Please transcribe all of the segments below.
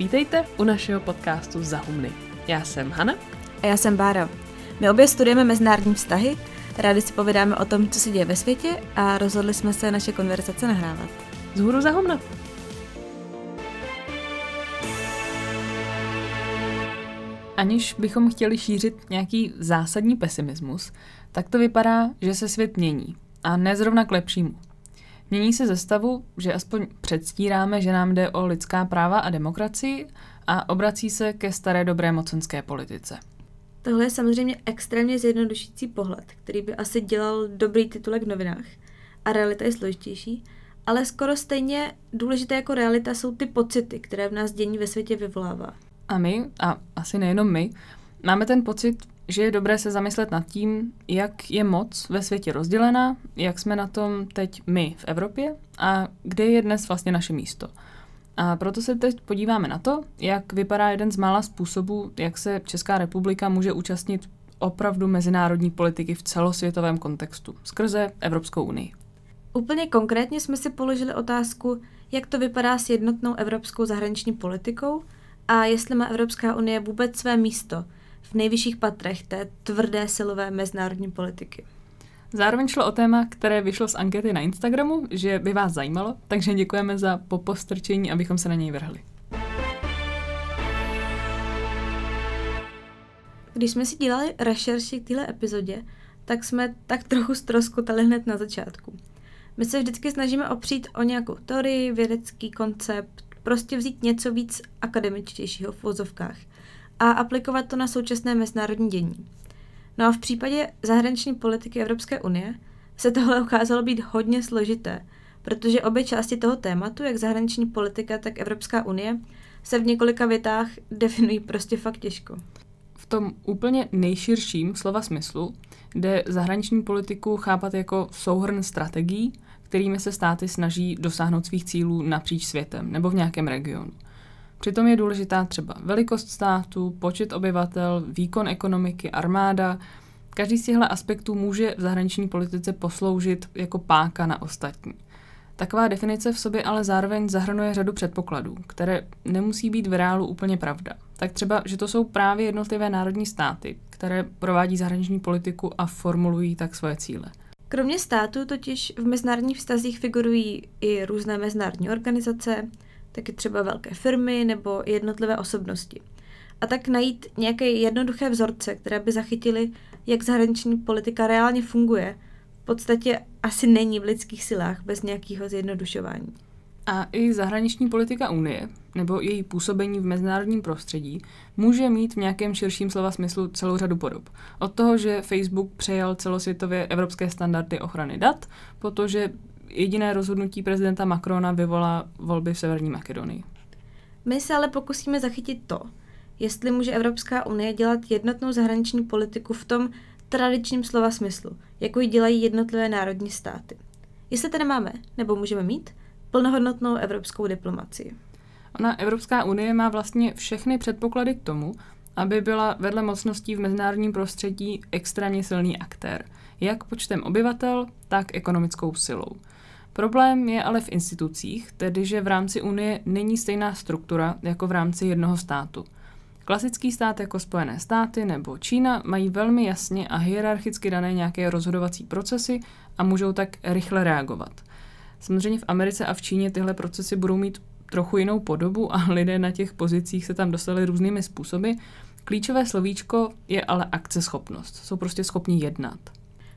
Vítejte u našeho podcastu Zahumny. Já jsem Hana. A já jsem Bára. My obě studujeme mezinárodní vztahy, rádi si povídáme o tom, co se děje ve světě a rozhodli jsme se naše konverzace nahrávat. Zhůru Zahumna. Aniž bychom chtěli šířit nějaký zásadní pesimismus, tak to vypadá, že se svět mění. A ne zrovna k lepšímu. Mění se ze stavu, že aspoň předstíráme, že nám jde o lidská práva a demokracii a obrací se ke staré dobré mocenské politice. Tohle je samozřejmě extrémně zjednodušící pohled, který by asi dělal dobrý titulek v novinách. A realita je složitější, ale skoro stejně důležité jako realita jsou ty pocity, které v nás dění ve světě vyvolává. A my, a asi nejenom my, máme ten pocit, že je dobré se zamyslet nad tím, jak je moc ve světě rozdělená, jak jsme na tom teď my v Evropě a kde je dnes vlastně naše místo. A proto se teď podíváme na to, jak vypadá jeden z mála způsobů, jak se Česká republika může účastnit opravdu mezinárodní politiky v celosvětovém kontextu skrze Evropskou unii. Úplně konkrétně jsme si položili otázku, jak to vypadá s jednotnou evropskou zahraniční politikou a jestli má Evropská unie vůbec své místo – v nejvyšších patrech té tvrdé silové mezinárodní politiky. Zároveň šlo o téma, které vyšlo z ankety na Instagramu, že by vás zajímalo, takže děkujeme za popostrčení, abychom se na něj vrhli. Když jsme si dělali rešerši k téhle epizodě, tak jsme tak trochu stroskotali hned na začátku. My se vždycky snažíme opřít o nějakou teorii, vědecký koncept, prostě vzít něco víc akademičtějšího v vozovkách – a aplikovat to na současné mezinárodní dění. No a v případě zahraniční politiky Evropské unie se tohle ukázalo být hodně složité, protože obě části toho tématu, jak zahraniční politika, tak Evropská unie, se v několika větách definují prostě fakt těžko. V tom úplně nejširším slova smyslu jde zahraniční politiku chápat jako souhrn strategií, kterými se státy snaží dosáhnout svých cílů napříč světem nebo v nějakém regionu. Přitom je důležitá třeba velikost státu, počet obyvatel, výkon ekonomiky, armáda. Každý z těchto aspektů může v zahraniční politice posloužit jako páka na ostatní. Taková definice v sobě ale zároveň zahrnuje řadu předpokladů, které nemusí být v reálu úplně pravda. Tak třeba, že to jsou právě jednotlivé národní státy, které provádí zahraniční politiku a formulují tak svoje cíle. Kromě států totiž v mezinárodních vztazích figurují i různé mezinárodní organizace, taky třeba velké firmy nebo jednotlivé osobnosti. A tak najít nějaké jednoduché vzorce, které by zachytily, jak zahraniční politika reálně funguje, v podstatě asi není v lidských silách bez nějakého zjednodušování. A i zahraniční politika Unie, nebo její působení v mezinárodním prostředí, může mít v nějakém širším slova smyslu celou řadu podob. Od toho, že Facebook přejal celosvětově evropské standardy ochrany dat, protože jediné rozhodnutí prezidenta Macrona vyvolá volby v Severní Makedonii. My se ale pokusíme zachytit to, jestli může Evropská unie dělat jednotnou zahraniční politiku v tom tradičním slova smyslu, jako ji dělají jednotlivé národní státy. Jestli tedy máme, nebo můžeme mít, plnohodnotnou evropskou diplomacii. Ona Evropská unie má vlastně všechny předpoklady k tomu, aby byla vedle mocností v mezinárodním prostředí extrémně silný aktér, jak počtem obyvatel, tak ekonomickou silou. Problém je ale v institucích, tedy že v rámci Unie není stejná struktura jako v rámci jednoho státu. Klasický stát jako Spojené státy nebo Čína mají velmi jasně a hierarchicky dané nějaké rozhodovací procesy a můžou tak rychle reagovat. Samozřejmě v Americe a v Číně tyhle procesy budou mít trochu jinou podobu a lidé na těch pozicích se tam dostali různými způsoby. Klíčové slovíčko je ale akceschopnost. Jsou prostě schopni jednat.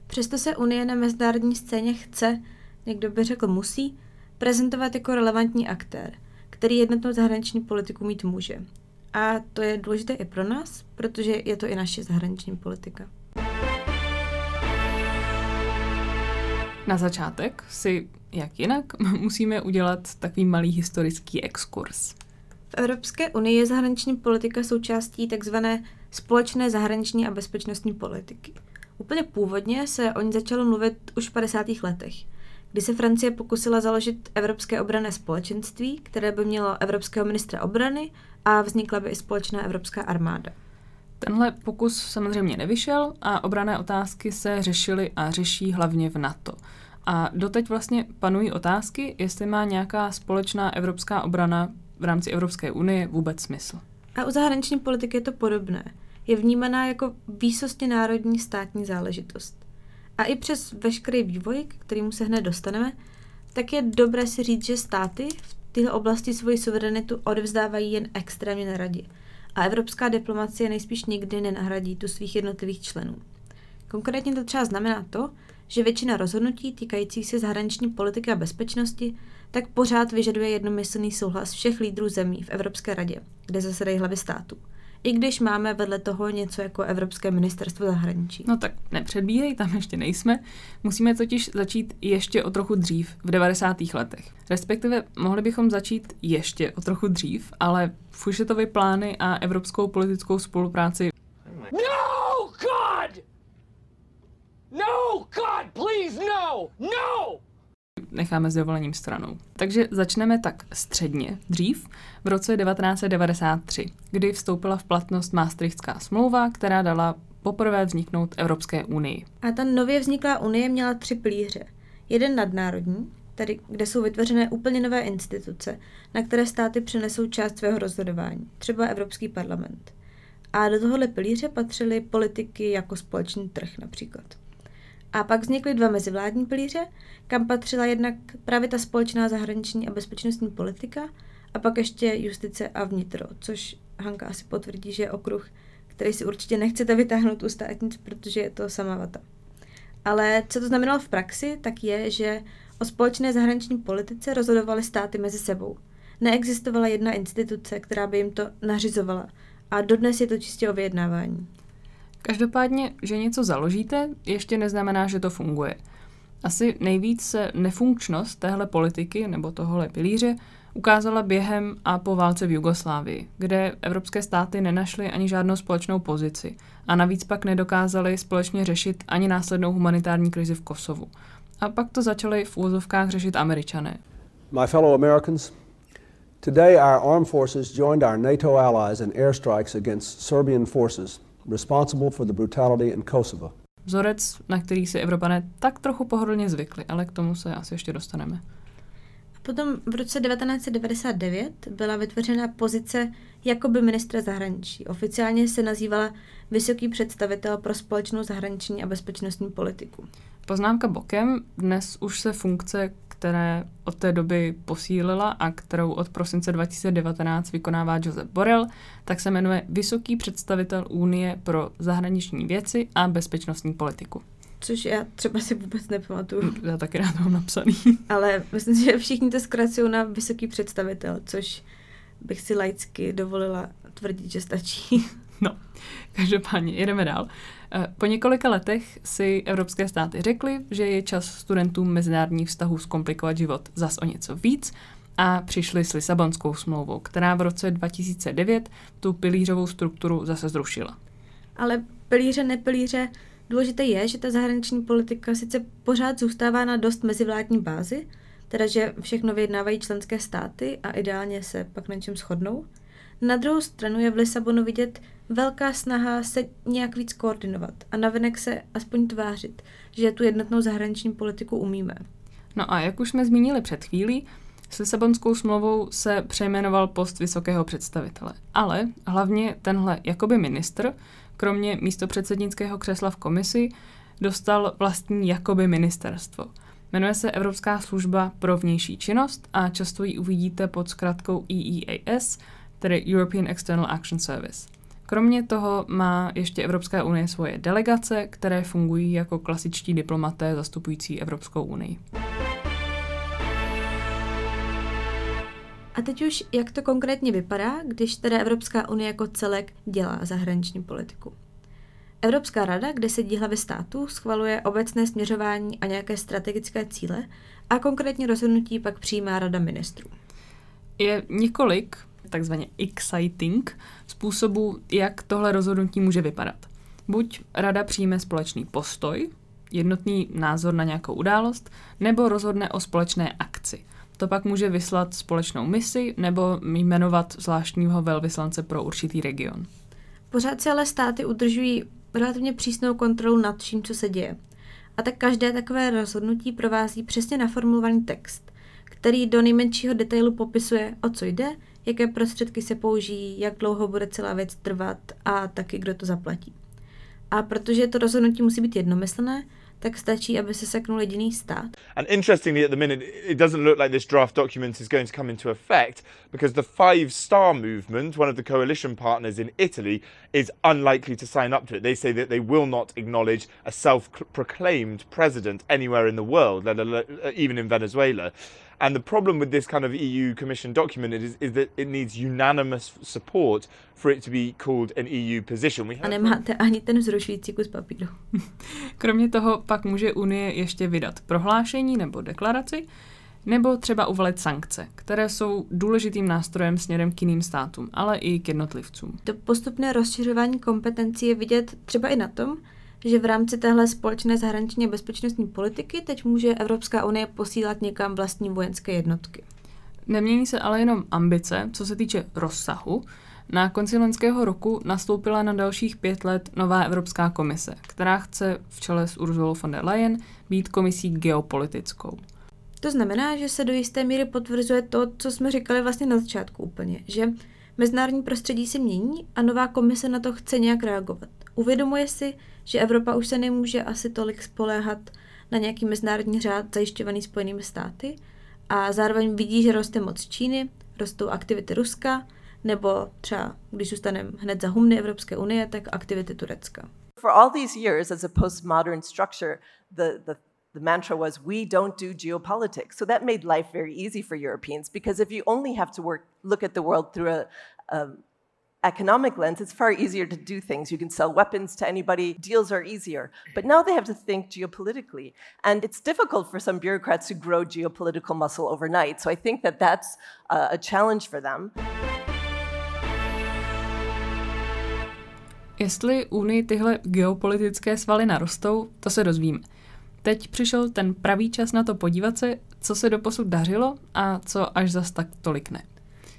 Přesto se Unie na mezinárodní scéně chce někdo by řekl musí, prezentovat jako relevantní aktér, který jednotnou zahraniční politiku mít může. A to je důležité i pro nás, protože je to i naše zahraniční politika. Na začátek si, jak jinak, musíme udělat takový malý historický exkurs. V Evropské unii je zahraniční politika součástí tzv. společné zahraniční a bezpečnostní politiky. Úplně původně se o ní začalo mluvit už v 50. letech – kdy se Francie pokusila založit Evropské obrané společenství, které by mělo Evropského ministra obrany a vznikla by i společná Evropská armáda. Tenhle pokus samozřejmě nevyšel a obrané otázky se řešily a řeší hlavně v NATO. A doteď vlastně panují otázky, jestli má nějaká společná evropská obrana v rámci Evropské unie vůbec smysl. A u zahraniční politiky je to podobné. Je vnímaná jako výsostně národní státní záležitost. A i přes veškerý vývoj, k kterému se hned dostaneme, tak je dobré si říct, že státy v této oblasti svoji suverenitu odevzdávají jen extrémně neradi. A evropská diplomacie nejspíš nikdy nenahradí tu svých jednotlivých členů. Konkrétně to třeba znamená to, že většina rozhodnutí týkajících se zahraniční politiky a bezpečnosti tak pořád vyžaduje jednomyslný souhlas všech lídrů zemí v Evropské radě, kde zasedají hlavy států. I když máme vedle toho něco jako Evropské ministerstvo zahraničí. No tak nepředbíhej, tam ještě nejsme. Musíme totiž začít ještě o trochu dřív, v 90. letech. Respektive mohli bychom začít ještě o trochu dřív, ale Fušetovy plány a evropskou politickou spolupráci No, God! No, God, please, no! No! Necháme s dovolením stranou. Takže začneme tak středně, dřív, v roce 1993, kdy vstoupila v platnost Maastrichtská smlouva, která dala poprvé vzniknout Evropské unii. A ta nově vzniklá unie měla tři pilíře. Jeden nadnárodní, tedy kde jsou vytvořené úplně nové instituce, na které státy přenesou část svého rozhodování, třeba Evropský parlament. A do tohohle pilíře patřily politiky jako společný trh například. A pak vznikly dva mezivládní pilíře, kam patřila jednak právě ta společná zahraniční a bezpečnostní politika a pak ještě justice a vnitro, což Hanka asi potvrdí, že je okruh, který si určitě nechcete vytáhnout u státnic, protože je to sama vata. Ale co to znamenalo v praxi, tak je, že o společné zahraniční politice rozhodovaly státy mezi sebou. Neexistovala jedna instituce, která by jim to nařizovala. A dodnes je to čistě o vyjednávání. Každopádně, že něco založíte, ještě neznamená, že to funguje. Asi nejvíc se nefunkčnost téhle politiky nebo tohohle pilíře ukázala během a po válce v Jugoslávii, kde evropské státy nenašly ani žádnou společnou pozici a navíc pak nedokázali společně řešit ani následnou humanitární krizi v Kosovu. A pak to začali v úzovkách řešit američané. My fellow Americans, today our armed forces joined our NATO allies in airstrikes against Serbian forces responsible for the brutality in Kosovo. Vzorec, na který si Evropané tak trochu pohodlně zvykli, ale k tomu se asi ještě dostaneme. Potom v roce 1999 byla vytvořena pozice jakoby ministra zahraničí. Oficiálně se nazývala Vysoký představitel pro společnou zahraniční a bezpečnostní politiku. Poznámka bokem, dnes už se funkce které od té doby posílila a kterou od prosince 2019 vykonává Josep Borrell, tak se jmenuje Vysoký představitel Unie pro zahraniční věci a bezpečnostní politiku. Což já třeba si vůbec nepamatuju. Já taky rád mám napsaný. Ale myslím si, že všichni to zkracují na vysoký představitel, což bych si laicky dovolila tvrdit, že stačí. No, každopádně jedeme dál. Eh, po několika letech si evropské státy řekly, že je čas studentům mezinárodních vztahů zkomplikovat život zas o něco víc a přišli s Lisabonskou smlouvou, která v roce 2009 tu pilířovou strukturu zase zrušila. Ale pilíře, nepilíře, důležité je, že ta zahraniční politika sice pořád zůstává na dost mezivládní bázi, teda že všechno vyjednávají členské státy a ideálně se pak na čem shodnou. Na druhou stranu je v Lisabonu vidět velká snaha se nějak víc koordinovat a navenek se aspoň tvářit, že tu jednotnou zahraniční politiku umíme. No a jak už jsme zmínili před chvílí, s Lisabonskou smlouvou se přejmenoval post vysokého představitele. Ale hlavně tenhle jakoby ministr, kromě místopředsednického křesla v komisi, dostal vlastní jakoby ministerstvo. Jmenuje se Evropská služba pro vnější činnost a často ji uvidíte pod zkratkou EEAS, tedy European External Action Service. Kromě toho má ještě Evropská unie svoje delegace, které fungují jako klasičtí diplomaté zastupující Evropskou unii. A teď už, jak to konkrétně vypadá, když teda Evropská unie jako celek dělá zahraniční politiku. Evropská rada, kde sedí hlavy států, schvaluje obecné směřování a nějaké strategické cíle a konkrétní rozhodnutí pak přijímá rada ministrů. Je několik takzvaně exciting způsobů, jak tohle rozhodnutí může vypadat. Buď rada přijme společný postoj, jednotný názor na nějakou událost, nebo rozhodne o společné akci. To pak může vyslat společnou misi nebo jmenovat zvláštního velvyslance pro určitý region. Pořád si ale státy udržují relativně přísnou kontrolu nad vším, co se děje. A tak každé takové rozhodnutí provází přesně naformulovaný text, který do nejmenšího detailu popisuje, o co jde, jaké prostředky se použijí, jak dlouho bude celá věc trvat a taky kdo to zaplatí. A protože to rozhodnutí musí být jednomyslné, tak stačí, aby se seknul jediný stát. And interestingly, at the minute, it doesn't look like this draft document is going to come into effect because the Five Star Movement, one of the coalition partners in Italy, is unlikely to sign up to it. They say that they will not acknowledge a self proclaimed president anywhere in the world, alone, even in Venezuela. And the problem with this kind of EU Commission document is, is that it needs unanimous support for it to be called an EU position. We A nemáte ani ten vzrušující kus papíru. Kromě toho pak může Unie ještě vydat prohlášení nebo deklaraci, nebo třeba uvalit sankce, které jsou důležitým nástrojem směrem k jiným státům, ale i k jednotlivcům. To postupné rozšiřování kompetencí je vidět třeba i na tom, že v rámci téhle společné zahraniční a bezpečnostní politiky teď může Evropská unie posílat někam vlastní vojenské jednotky. Nemění se ale jenom ambice, co se týče rozsahu. Na konci loňského roku nastoupila na dalších pět let nová Evropská komise, která chce v čele s Ursulou von der Leyen být komisí geopolitickou. To znamená, že se do jisté míry potvrzuje to, co jsme říkali vlastně na začátku úplně, že mezinárodní prostředí se mění a nová komise na to chce nějak reagovat. Uvědomuje si, že Evropa už se nemůže asi tolik spoléhat na nějaký mezinárodní řád zajišťovaný Spojenými státy a zároveň vidí, že roste moc Číny, rostou aktivity Ruska, nebo třeba, když zůstaneme hned za humny Evropské unie, tak aktivity Turecka. For all these years as a postmodern structure, the, the the mantra was we don't do geopolitics so that made life very easy for europeans because if you only have to work look at the world through a, a economic lens, it's far easier to do things. You can sell weapons to anybody, deals are easier. But now they have to think geopolitically. And it's difficult for some bureaucrats to grow geopolitical muscle overnight. So I think that that's a challenge for them. Jestli Unii tyhle geopolitické svaly narostou, to se dozvíme. Teď přišel ten pravý čas na to podívat se, co se doposud dařilo a co až zas tak tolik ne.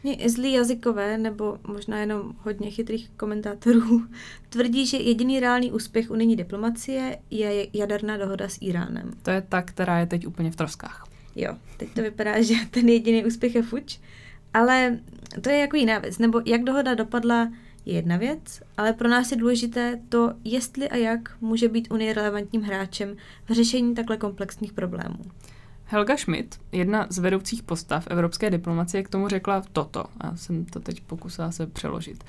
Mě zlí jazykové, nebo možná jenom hodně chytrých komentátorů, tvrdí, že jediný reálný úspěch unijní diplomacie je jaderná dohoda s Iránem. To je ta, která je teď úplně v troskách. Jo, teď to vypadá, že ten jediný úspěch je fuč, ale to je jako jiná věc. Nebo jak dohoda dopadla, je jedna věc, ale pro nás je důležité to, jestli a jak může být Unie relevantním hráčem v řešení takhle komplexních problémů. Helga Schmidt, jedna z vedoucích postav evropské diplomacie, k tomu řekla toto. A jsem to teď pokusila se přeložit.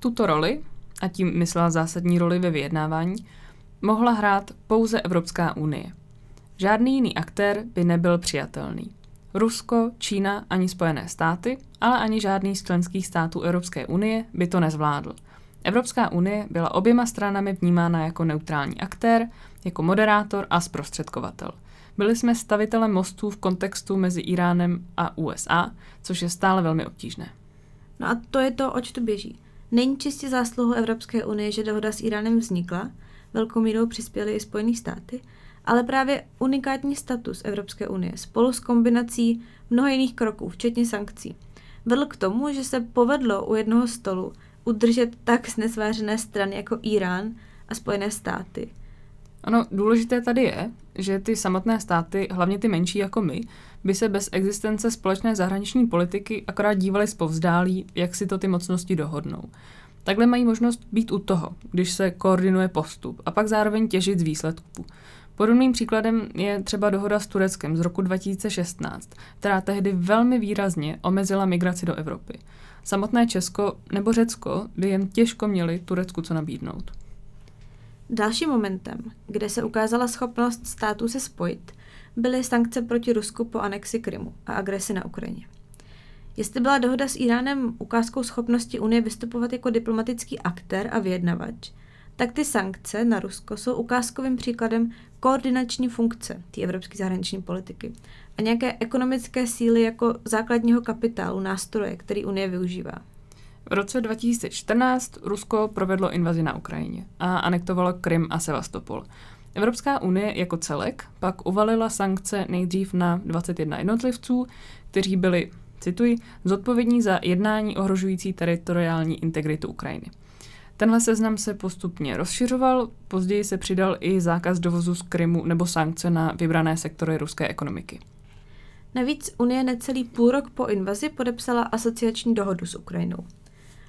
Tuto roli, a tím myslela zásadní roli ve vyjednávání, mohla hrát pouze Evropská unie. Žádný jiný aktér by nebyl přijatelný. Rusko, Čína ani Spojené státy, ale ani žádný z členských států Evropské unie by to nezvládl. Evropská unie byla oběma stranami vnímána jako neutrální aktér, jako moderátor a zprostředkovatel – byli jsme stavitelem mostů v kontextu mezi Iránem a USA, což je stále velmi obtížné. No a to je to, oč tu běží. Není čistě zásluhou Evropské unie, že dohoda s Iránem vznikla, velkou mírou přispěly i Spojené státy, ale právě unikátní status Evropské unie spolu s kombinací mnoha jiných kroků, včetně sankcí, vedl k tomu, že se povedlo u jednoho stolu udržet tak znesvářené strany jako Irán a Spojené státy – Ano, důležité tady je, že ty samotné státy, hlavně ty menší jako my, by se bez existence společné zahraniční politiky akorát dívali zpovzdálí, jak si to ty mocnosti dohodnou. Takhle mají možnost být u toho, když se koordinuje postup a pak zároveň těžit z výsledků. Podobným příkladem je třeba dohoda s Tureckem z roku 2016, která tehdy velmi výrazně omezila migraci do Evropy. Samotné Česko nebo Řecko by jen těžko měli Turecku co nabídnout. Dalším momentem, kde se ukázala schopnost států se spojit, byly sankce proti Rusku po anexi Krymu a agresi na Ukrajině. Jestli byla dohoda s Iránem ukázkou schopnosti Unie vystupovat jako diplomatický aktér a vyjednavač, tak ty sankce na Rusko jsou ukázkovým příkladem koordinační funkce té evropské zahraniční politiky a nějaké ekonomické síly jako základního kapitálu, nástroje, který Unie využívá. V roce 2014 Rusko provedlo invazi na Ukrajině a anektovalo Krym a Sevastopol. Evropská unie jako celek pak uvalila sankce nejdřív na 21 jednotlivců, kteří byli, cituji, zodpovědní za jednání ohrožující teritoriální integritu Ukrajiny. Tenhle seznam se postupně rozšiřoval, později se přidal i zákaz dovozu z Krymu nebo sankce na vybrané sektory ruské ekonomiky. Navíc Unie necelý půl rok po invazi podepsala asociační dohodu s Ukrajinou.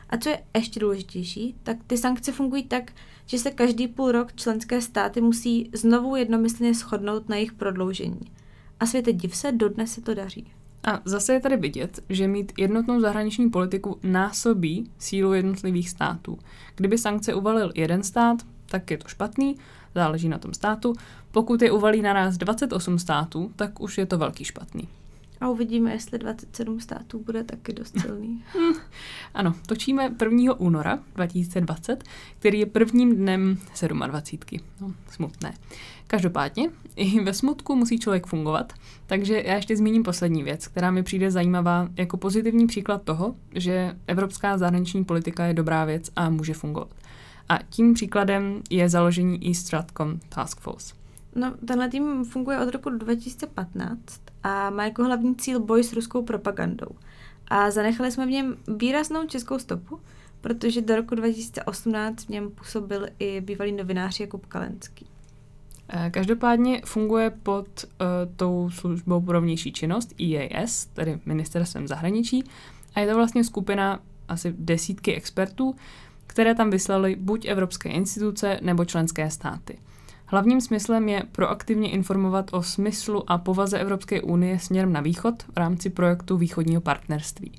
A co je ještě důležitější, tak ty sankce fungují tak, že se každý půl rok členské státy musí znovu jednomyslně shodnout na jejich prodloužení. A světe div se, dodnes se to daří. A zase je tady vidět, že mít jednotnou zahraniční politiku násobí sílu jednotlivých států. Kdyby sankce uvalil jeden stát, tak je to špatný, záleží na tom státu. Pokud je uvalí na nás 28 států, tak už je to velký špatný. A uvidíme, jestli 27 států bude taky dost silný. ano, točíme 1. února 2020, který je prvním dnem 27. No, smutné. Každopádně, i ve smutku musí člověk fungovat, takže já ještě zmíním poslední věc, která mi přijde zajímavá jako pozitivní příklad toho, že evropská zahraniční politika je dobrá věc a může fungovat. A tím příkladem je založení East Stratcom Task Force. No, tenhle tým funguje od roku 2015 a má jako hlavní cíl boj s ruskou propagandou. A zanechali jsme v něm výraznou českou stopu, protože do roku 2018 v něm působil i bývalý novinář Jakub Kalenský. Eh, každopádně funguje pod uh, tou službou pro vnější činnost EAS, tedy ministerstvem zahraničí, a je to vlastně skupina asi desítky expertů, které tam vyslali buď evropské instituce nebo členské státy. Hlavním smyslem je proaktivně informovat o smyslu a povaze Evropské unie směrem na východ v rámci projektu východního partnerství.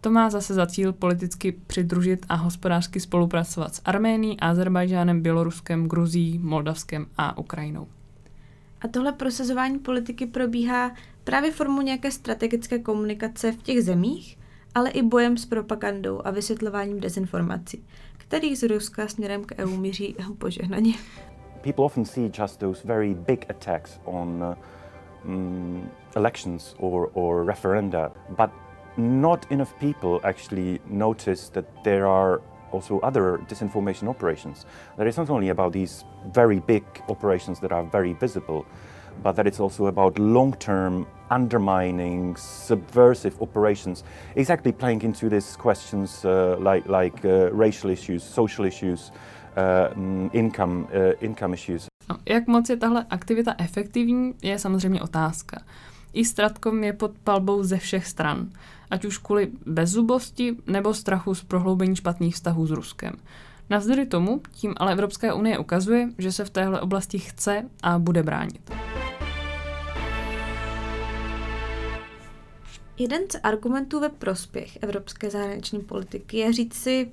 To má zase za cíl politicky přidružit a hospodářsky spolupracovat s Arménií, Azerbajdžánem, Běloruskem, Gruzí, Moldavskem a Ukrajinou. A tohle prosazování politiky probíhá právě formou nějaké strategické komunikace v těch zemích, ale i bojem s propagandou a vysvětlováním dezinformací, který z Ruska směrem k EU míří požehnaně. People often see just those very big attacks on uh, um, elections or, or referenda, but not enough people actually notice that there are also other disinformation operations. That it's not only about these very big operations that are very visible, but that it's also about long term undermining, subversive operations, exactly playing into these questions uh, like, like uh, racial issues, social issues, uh, income, uh, income issues. No, jak moc je tahle aktivita efektivní, je samozřejmě otázka. I Stratkom je pod palbou ze všech stran, ať už kvůli bezzubosti nebo strachu z prohloubení špatných vztahů s Ruskem. Navzdory tomu, tím ale Evropská unie ukazuje, že se v téhle oblasti chce a bude bránit. Jeden z argumentů ve prospěch evropské zahraniční politiky je říct si,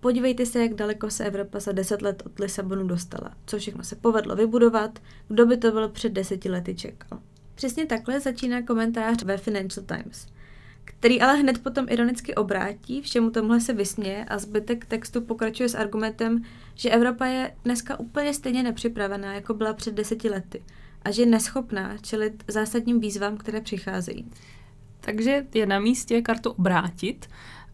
podívejte se, jak daleko se Evropa za deset let od Lisabonu dostala, co všechno se povedlo vybudovat, kdo by to byl před deseti lety čekal. Přesně takhle začíná komentář ve Financial Times, který ale hned potom ironicky obrátí, všemu tomuhle se vysměje a zbytek textu pokračuje s argumentem, že Evropa je dneska úplně stejně nepřipravená, jako byla před deseti lety a že je neschopná čelit zásadním výzvám, které přicházejí. Takže je na místě kartu obrátit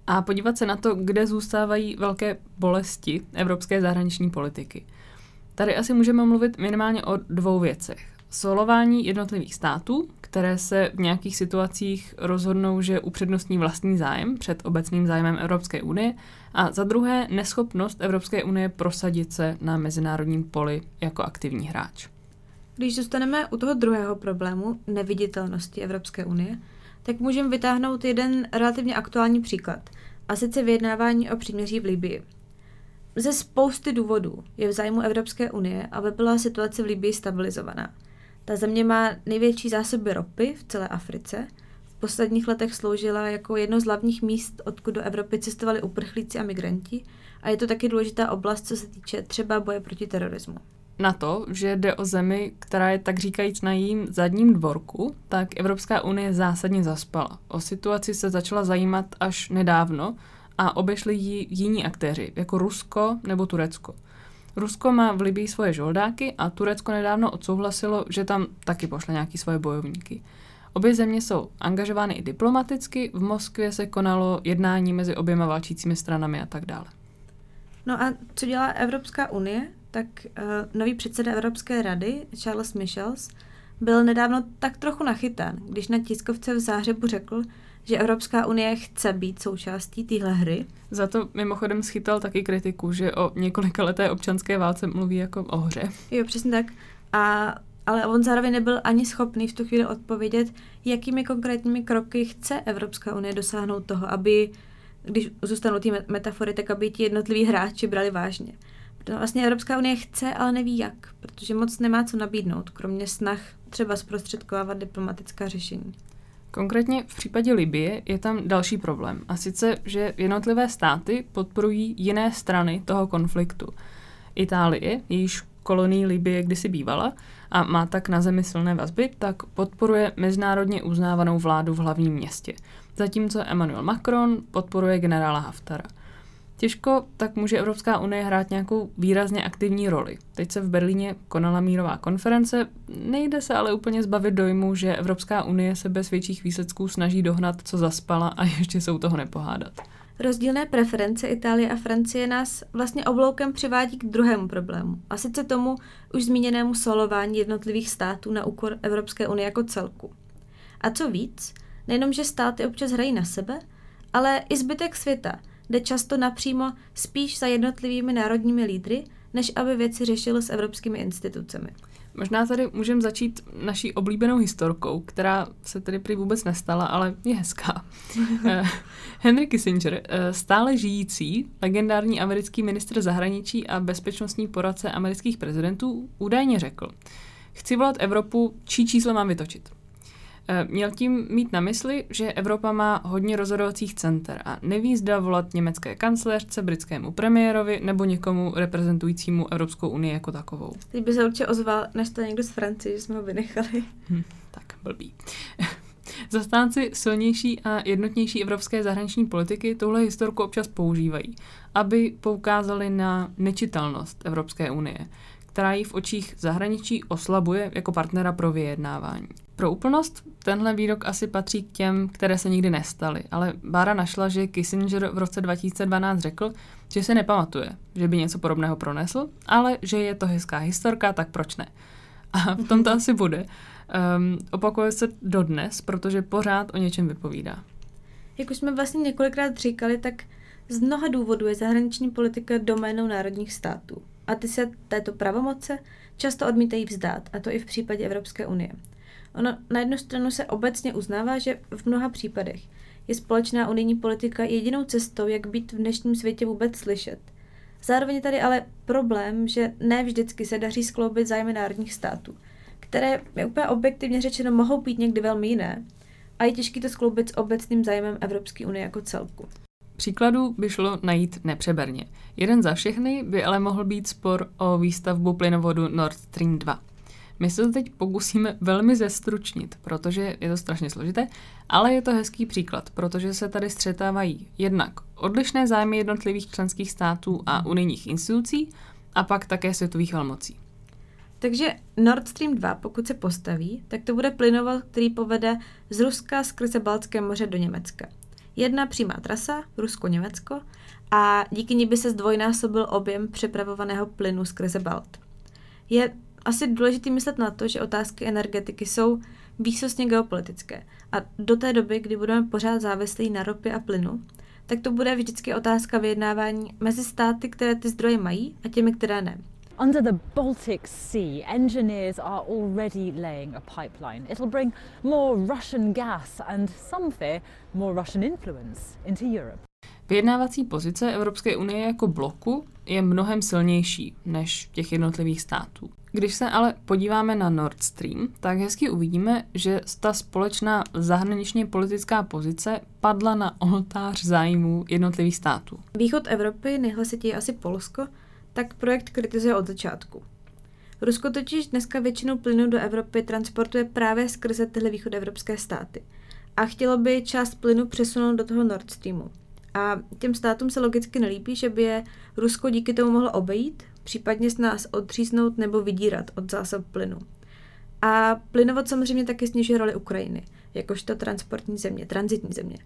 a podívat se na to, kde zůstávají velké bolesti evropské zahraniční politiky. Tady asi můžeme mluvit minimálně o dvou věcech. Solování jednotlivých států, které se v nějakých situacích rozhodnou, že upřednostní vlastní zájem před obecným zájmem Evropské unie a za druhé neschopnost Evropské unie prosadit se na mezinárodním poli jako aktivní hráč. Když zůstaneme u toho druhého problému, neviditelnosti Evropské unie, tak můžeme vytáhnout jeden relativně aktuální příklad, a sice vyjednávání o příměří v Libii. Ze spousty důvodů je v zájmu Evropské unie, aby byla situace v Libii stabilizovaná. Ta země má největší zásoby ropy v celé Africe. V posledních letech sloužila jako jedno z hlavních míst, odkud do Evropy cestovali uprchlíci a migranti a je to taky důležitá oblast, co se týče třeba boje proti terorismu na to, že jde o zemi, která je tak říkajíc na jím zadním dvorku, tak Evropská unie zásadně zaspala. O situaci se začala zajímat až nedávno a obešli ji jiní aktéři, jako Rusko nebo Turecko. Rusko má v Libii svoje žoldáky a Turecko nedávno odsouhlasilo, že tam taky pošle nějaký svoje bojovníky. Obě země jsou angažovány i diplomaticky, v Moskvě se konalo jednání mezi oběma válčícími stranami a tak dále. No a co dělá Evropská unie? Tak uh, nový předseda Evropské rady, Charles Michels, byl nedávno tak trochu nachytán, když na tiskovce v Zářebu řekl, že Evropská unie chce být součástí téhle hry. Za to mimochodem schytal taky kritiku, že o několika leté občanské válce mluví jako o hře. Jo, přesně tak. A ale on zároveň nebyl ani schopný v tu chvíli odpovědět, jakými konkrétními kroky chce Evropská unie dosáhnout toho, aby, když zůstanou ty metafory, tak aby ti jednotliví hráči brali vážně. Protože vlastně Evropská unie chce, ale neví jak, protože moc nemá co nabídnout, kromě snah třeba zprostředkovávat diplomatická řešení. Konkrétně v případě Libie je tam další problém, a sice, že jednotlivé státy podporují jiné strany toho konfliktu. Itálie, jejíž kolonii Libie kdysi bývala a má tak na zemi silné vazby, tak podporuje mezinárodně uznávanou vládu v hlavním městě. Zatímco Emmanuel Macron podporuje generála Haftara. Těžko tak může Evropská unie hrát nějakou výrazně aktivní roli. Teď se v Berlíně konala mírová konference, nejde se ale úplně zbavit dojmu, že Evropská unie se bez větších výsledků snaží dohnat, co zaspala a ještě se u toho nepohádat. Rozdílné preference Itálie a Francie nás vlastně obloukem přivádí k druhému problému, a sice tomu už zmíněnému solování jednotlivých států na úkor Evropské unie jako celku. A co víc, nejenom, že státy občas hrají na sebe, ale i zbytek světa jde často napřímo spíš za jednotlivými národními lídry, než aby věci řešil s evropskými institucemi. Možná tady můžeme začít naší oblíbenou historkou, která se tedy prý vůbec nestala, ale je hezká. Eh, Henry Kissinger, eh, stále žijící, legendární americký ministr zahraničí a bezpečnostní poradce amerických prezidentů, údajně řekl, chci volat Evropu, čí číslo mám vytočit. Eh, měl tím mít na mysli, že Evropa má hodně rozhodovacích center a neví zda volat německé kancléřce, britskému premiérovi nebo někomu reprezentujícímu Evropskou unii jako takovou. Teď by se určitě ozval, než to někdo z Francie, že jsme ho vynechali. Hm, tak, blbý. Zastánci silnější a jednotnější evropské zahraniční politiky tuhle historku občas používají, aby poukázali na nečitelnost Evropské unie, která ji v očích zahraničí oslabuje jako partnera pro vyjednávání. Pro úplnost, tenhle výrok asi patří k těm, které se nikdy nestaly, ale Bára našla, že Kissinger v roce 2012 řekl, že se nepamatuje, že by něco podobného pronesl, ale že je to hezká historka, tak proč ne? A v tom to asi bude. Um, opakuje se dodnes, protože pořád o něčem vypovídá. Jak už jsme vlastně několikrát říkali, tak z mnoha důvodů je zahraniční politika doménou národních států. A ty se této pravomoce často odmítají vzdát, a to i v případě Evropské unie. Ono na jednu stranu se obecně uznává, že v mnoha případech je společná unijní politika jedinou cestou, jak být v dnešním světě vůbec slyšet. Zároveň je tady ale problém, že ne vždycky se daří skloubit zájmy národních států, které, je úplně objektivně řečeno, mohou být někdy velmi jiné a je těžké to skloubit s obecným zájmem Evropské unie jako celku. Příkladů by šlo najít nepřeberně. Jeden za všechny by ale mohl být spor o výstavbu plynovodu Nord Stream 2. My se to teď pokusíme velmi zestručnit, protože je to strašně složité, ale je to hezký příklad, protože se tady střetávají jednak odlišné zájmy jednotlivých členských států a unijních institucí a pak také světových velmocí. Takže Nord Stream 2, pokud se postaví, tak to bude plynovod, který povede z Ruska skrze Baltské moře do Německa. Jedna přímá trasa, Rusko-Německo, a díky ní by se zdvojnásobil objem přepravovaného plynu skrze Balt. Je asi důležité myslet na to, že otázky energetiky jsou výsostně geopolitické a do té doby, kdy budeme pořád závislí na ropě a plynu, tak to bude vždycky otázka vyjednávání mezi státy, které ty zdroje mají a těmi, které ne. Under the Baltic Sea, engineers are already laying a pipeline. It'll bring more Russian gas and some fear more Russian influence into Europe. Vyjednávací pozice Evropské unie jako bloku je mnohem silnější než těch jednotlivých států. Když se ale podíváme na Nord Stream, tak hezky uvidíme, že ta společná zahraničně politická pozice padla na oltář zájmů jednotlivých států. Východ Evropy, nejhlasitěji asi Polsko, tak projekt kritizuje od začátku. Rusko totiž dneska většinu plynu do Evropy transportuje právě skrze tyhle východoevropské státy a chtělo by část plynu přesunout do toho Nord Streamu. A těm státům se logicky nelíbí, že by je Rusko díky tomu mohlo obejít, případně s nás odříznout nebo vydírat od zásob plynu. A plynovod samozřejmě taky snižuje roli Ukrajiny, jakožto transportní země, transitní země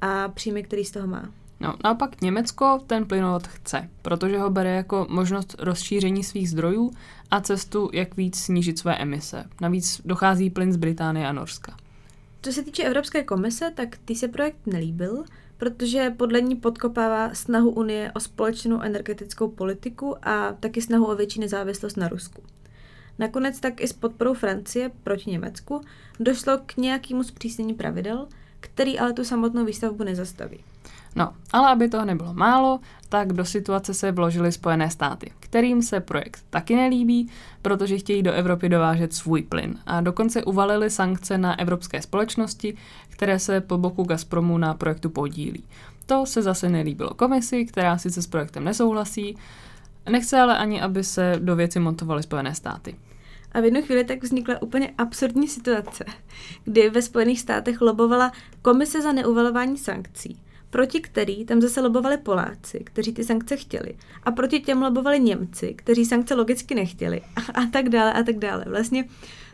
a příjmy, který z toho má. No, naopak Německo ten plynovod chce, protože ho bere jako možnost rozšíření svých zdrojů a cestu, jak víc snížit své emise. Navíc dochází plyn z Británie a Norska. Co se týče Evropské komise, tak ty se projekt nelíbil, protože podle ní podkopává snahu Unie o společnou energetickou politiku a taky snahu o větší nezávislost na Rusku. Nakonec tak i s podporou Francie proti Německu došlo k nějakému zpřísnění pravidel, který ale tu samotnou výstavbu nezastaví. No, ale aby toho nebylo málo, tak do situace se vložily Spojené státy, kterým se projekt taky nelíbí, protože chtějí do Evropy dovážet svůj plyn a dokonce uvalili sankce na evropské společnosti, které se po boku Gazpromu na projektu podílí. To se zase nelíbilo komisi, která sice s projektem nesouhlasí, nechce ale ani, aby se do věci montovaly Spojené státy. A v jednu chvíli tak vznikla úplně absurdní situace, kdy ve Spojených státech lobovala Komise za neuvalování sankcí, proti který tam zase lobovali Poláci, kteří ty sankce chtěli. A proti těm lobovali Němci, kteří sankce logicky nechtěli. A, a tak dále, a tak dále. Vlastně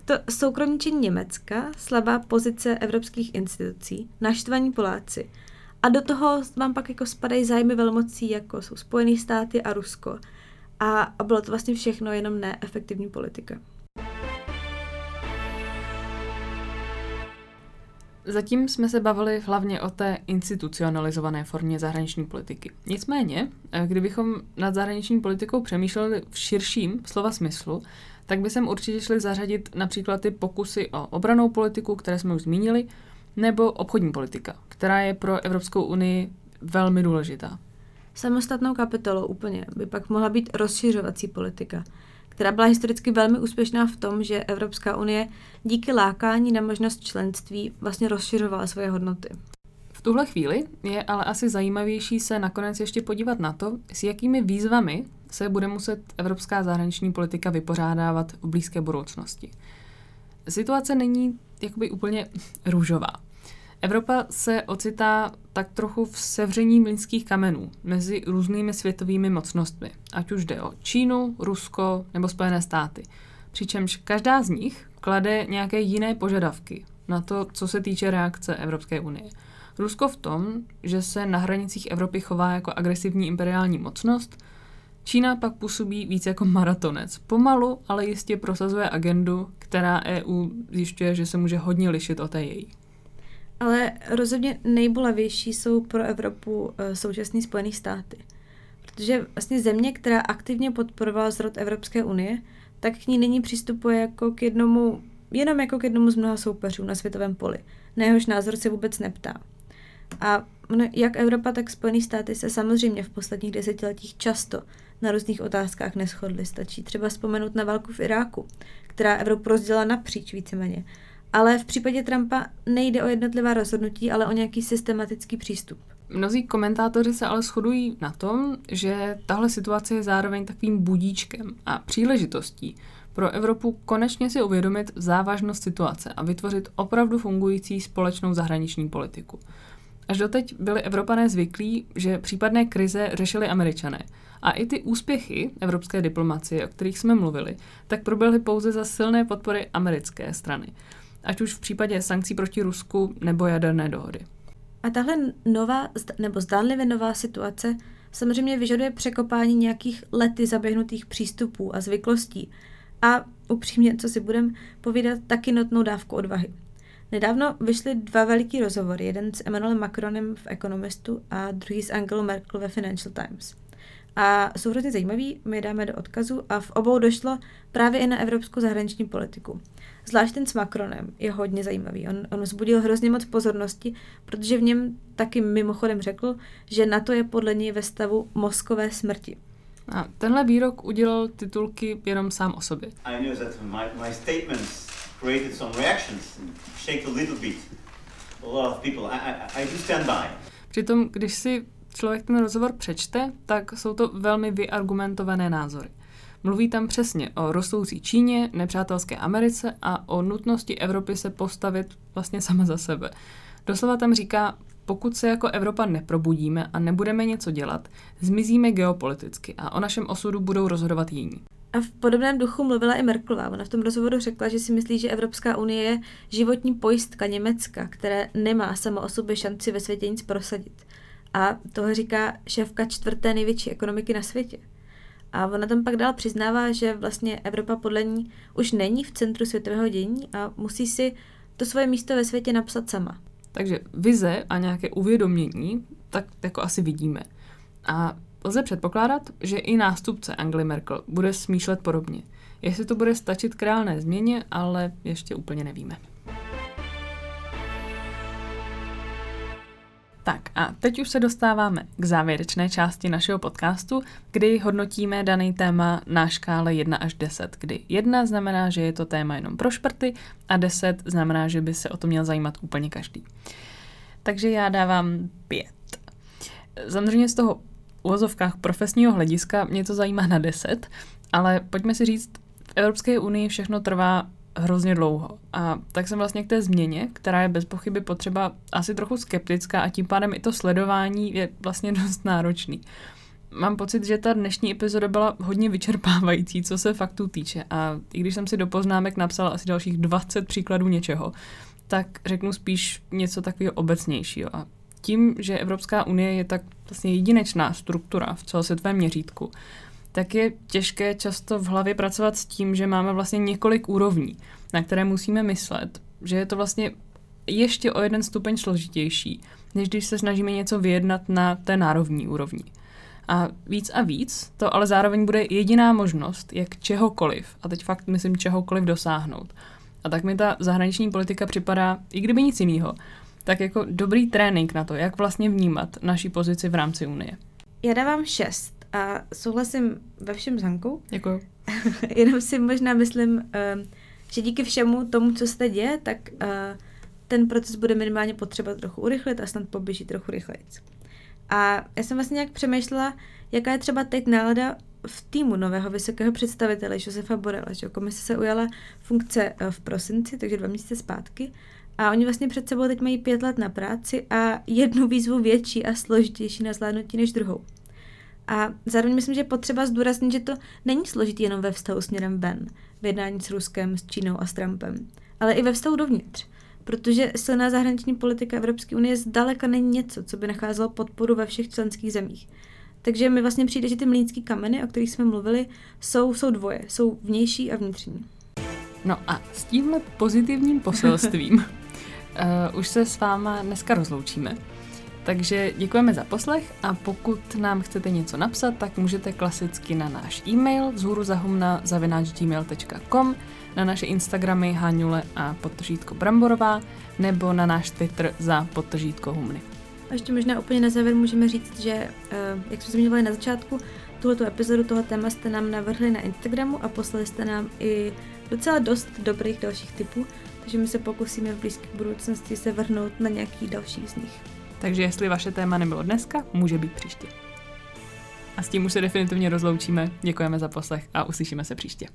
to soukromničení Německa, slabá pozice evropských institucí, naštvaní Poláci. A do toho vám pak jako spadají zájmy velmocí, jako jsou Spojené státy a Rusko. A, a bylo to vlastně všechno jenom neefektivní politika. Zatím jsme se bavili hlavně o té institucionalizované formě zahraniční politiky. Nicméně, eh, kdybychom nad zahraniční politikou přemýšleli v širším slova smyslu, tak by sem určitě šli zařadit například ty pokusy o obranou politiku, které jsme už zmínili, nebo obchodní politika, která je pro Evropskou unii velmi důležitá. Samostatnou kapitolou úplně by pak mohla být rozšiřovací politika – která byla historicky velmi úspěšná v tom, že Evropská unie díky lákání na možnost členství vlastně rozšiřovala svoje hodnoty. V tuhle chvíli je ale asi zajímavější se nakonec ještě podívat na to, s jakými výzvami se bude muset evropská zahraniční politika vypořádávat v blízké budoucnosti. Situace není jakoby úplně růžová. Evropa se ocitá tak trochu v sevření mlínských kamenů mezi různými světovými mocnostmi, ať už jde o Čínu, Rusko nebo Spojené státy. Přičemž každá z nich klade nějaké jiné požadavky na to, co se týče reakce Evropské unie. Rusko v tom, že se na hranicích Evropy chová jako agresivní imperiální mocnost, Čína pak působí víc jako maratonec. Pomalu, ale jistě prosazuje agendu, která EU zjišťuje, že se může hodně lišit od té její. Ale rozhodně nejbolavější jsou pro Evropu eh, současné Spojené státy. Protože vlastně země, která aktivně podporovala zrod Evropské unie, tak k ní nyní přistupuje jako k jednomu, jenom jako k jednomu z mnoha soupeřů na světovém poli. Na jehož názor se vůbec neptá. A jak Evropa, tak Spojené státy se samozřejmě v posledních desetiletích často na různých otázkách neschodly. Stačí třeba vzpomenout na válku v Iráku, která Evropu rozdělila napříč víceméně ale v případě Trumpa nejde o jednotlivá rozhodnutí, ale o nějaký systematický přístup. Mnozí komentátoři se ale shodují na tom, že tahle situace je zároveň takovým budíčkem a příležitostí pro Evropu konečně si uvědomit závažnost situace a vytvořit opravdu fungující společnou zahraniční politiku. Až doteď byli Evropané zvyklí, že případné krize řešili Američané. A i ty úspěchy evropské diplomacie, o kterých jsme mluvili, tak proběhly pouze za silné podpory americké strany ať už v případě sankcí proti Rusku nebo jaderné dohody. A tahle nová nebo zdánlivě nová situace samozřejmě vyžaduje překopání nějakých lety zaběhnutých přístupů a zvyklostí a upřímně, co si budem povídat, taky notnou dávku odvahy. Nedávno vyšly dva veliký rozhovory, jeden s Emmanuelem Macronem v Economistu a druhý s Angelou Merkel ve Financial Times. A jsou hrozně zajímavý, my dáme do odkazu a v obou došlo právě i na evropskou zahraniční politiku. Zvlášť ten s Macronem je hodně zajímavý. On, on vzbudil hrozně moc pozornosti, protože v něm taky mimochodem řekl, že na to je podle něj ve stavu mozkové smrti. A tenhle výrok udělal titulky jenom sám o sobě. I knew that my, my statements created some reactions and shake a little bit. A lot of people. I, I, I do stand by. Přitom, když si člověk ten rozhovor přečte, tak jsou to velmi vyargumentované názory. Mluví tam přesně o rostoucí Číně, nepřátelské Americe a o nutnosti Evropy se postavit vlastně sama za sebe. Doslova tam říká, pokud se jako Evropa neprobudíme a nebudeme něco dělat, zmizíme geopoliticky a o našem osudu budou rozhodovat jiní. A v podobném duchu mluvila i Merkelová. Ona v tom rozhovoru řekla, že si myslí, že Evropská unie je životní pojistka Německa, které nemá samo o sobě šanci ve světě nic prosadit. A toho říká šéfka čtvrté největší ekonomiky na světě. A ona tam pak dál přiznává, že vlastně Evropa podle ní už není v centru světového dění a musí si to svoje místo ve světě napsat sama. Takže vize a nějaké uvědomění, tak jako asi vidíme. A lze předpokládat, že i nástupce Angely Merkel bude smýšlet podobně. Jestli to bude stačit k reálné změně, ale ještě úplně nevíme. Tak a teď už se dostáváme k závěrečné části našeho podcastu, kdy hodnotíme daný téma na škále 1 až 10, kdy 1 znamená, že je to téma jenom pro šprty a 10 znamená, že by se o to měl zajímat úplně každý. Takže já dávám 5. Samozřejmě z toho uvozovkách profesního hlediska mě to zajímá na 10, ale pojďme si říct, v Evropské unii všechno trvá hrozně dlouho. A tak jsem vlastně k té změně, která je bez pochyby potřeba asi trochu skeptická a tím pádem i to sledování je vlastně dost náročný. Mám pocit, že ta dnešní epizoda byla hodně vyčerpávající, co se faktů týče. A i když jsem si do poznámek napsala asi dalších 20 příkladů něčeho, tak řeknu spíš něco takového obecnějšího. A tím, že Evropská unie je tak vlastně jedinečná struktura v celosvětovém měřítku, tak je těžké často v hlavě pracovat s tím, že máme vlastně několik úrovní, na které musíme myslet, že je to vlastně ještě o jeden stupeň složitější, než když se snažíme něco vyjednat na té národní úrovni. A víc a víc to ale zároveň bude jediná možnost, jak čehokoliv, a teď fakt myslím čehokoliv dosáhnout. A tak mi ta zahraniční politika připadá, i kdyby nic jiného, tak jako dobrý trénink na to, jak vlastně vnímat naší pozici v rámci Unie. Já dávám šest a souhlasím ve všem s Hankou. Děkuji. Jenom si možná myslím, ehm, že díky všemu tomu, co se děje, tak eh, ten proces bude minimálně potřeba trochu urychlit a snad poběží trochu rychleji. A já jsem vlastně nějak přemýšlela, jaká je třeba teď nálada v týmu nového vysokého představitele Josefa Borela, že komise se ujala funkce eh, v prosinci, takže dva měsíce zpátky. A oni vlastně před sebou teď mají pět let na práci a jednu výzvu větší a složitější na zvládnutí než druhou. A zároveň myslím, že je potřeba zdůraznit, že to není složitý jenom ve vztahu směrem ven, v jednání s Ruskem, s Čínou a s Trumpem, ale i ve vztahu dovnitř. Protože silná zahraniční politika Evropské unie zdaleka není něco, co by nacházelo podporu ve všech členských zemích. Takže mi vlastně přijde, že ty mlínský kameny, o kterých jsme mluvili, jsou, jsou dvoje. Jsou vnější a vnitřní. No a s tímhle pozitivním poselstvím uh, už se s váma dneska rozloučíme. Takže děkujeme za poslech a pokud nám chcete něco napsat, tak můžete klasicky na náš e-mail vzhůru zahumna zavináčgmail.com, na naše Instagramy Háňule a podtržítko Bramborová nebo na náš Twitter za podtržítko Humny. A ještě možná úplně na závěr můžeme říct, že, eh, jak jsme zmiňovali na začátku, tuhleto epizodu, toho téma jste nám navrhli na Instagramu a poslali jste nám i docela dost dobrých dalších typů, takže my se pokusíme v blízké budoucnosti se vrhnout na nějaký další z nich. Takže jestli vaše téma nebylo dneska, může být příště. A s tím už se definitivně rozloučíme. Děkujeme za poslech a uslyšíme se příště.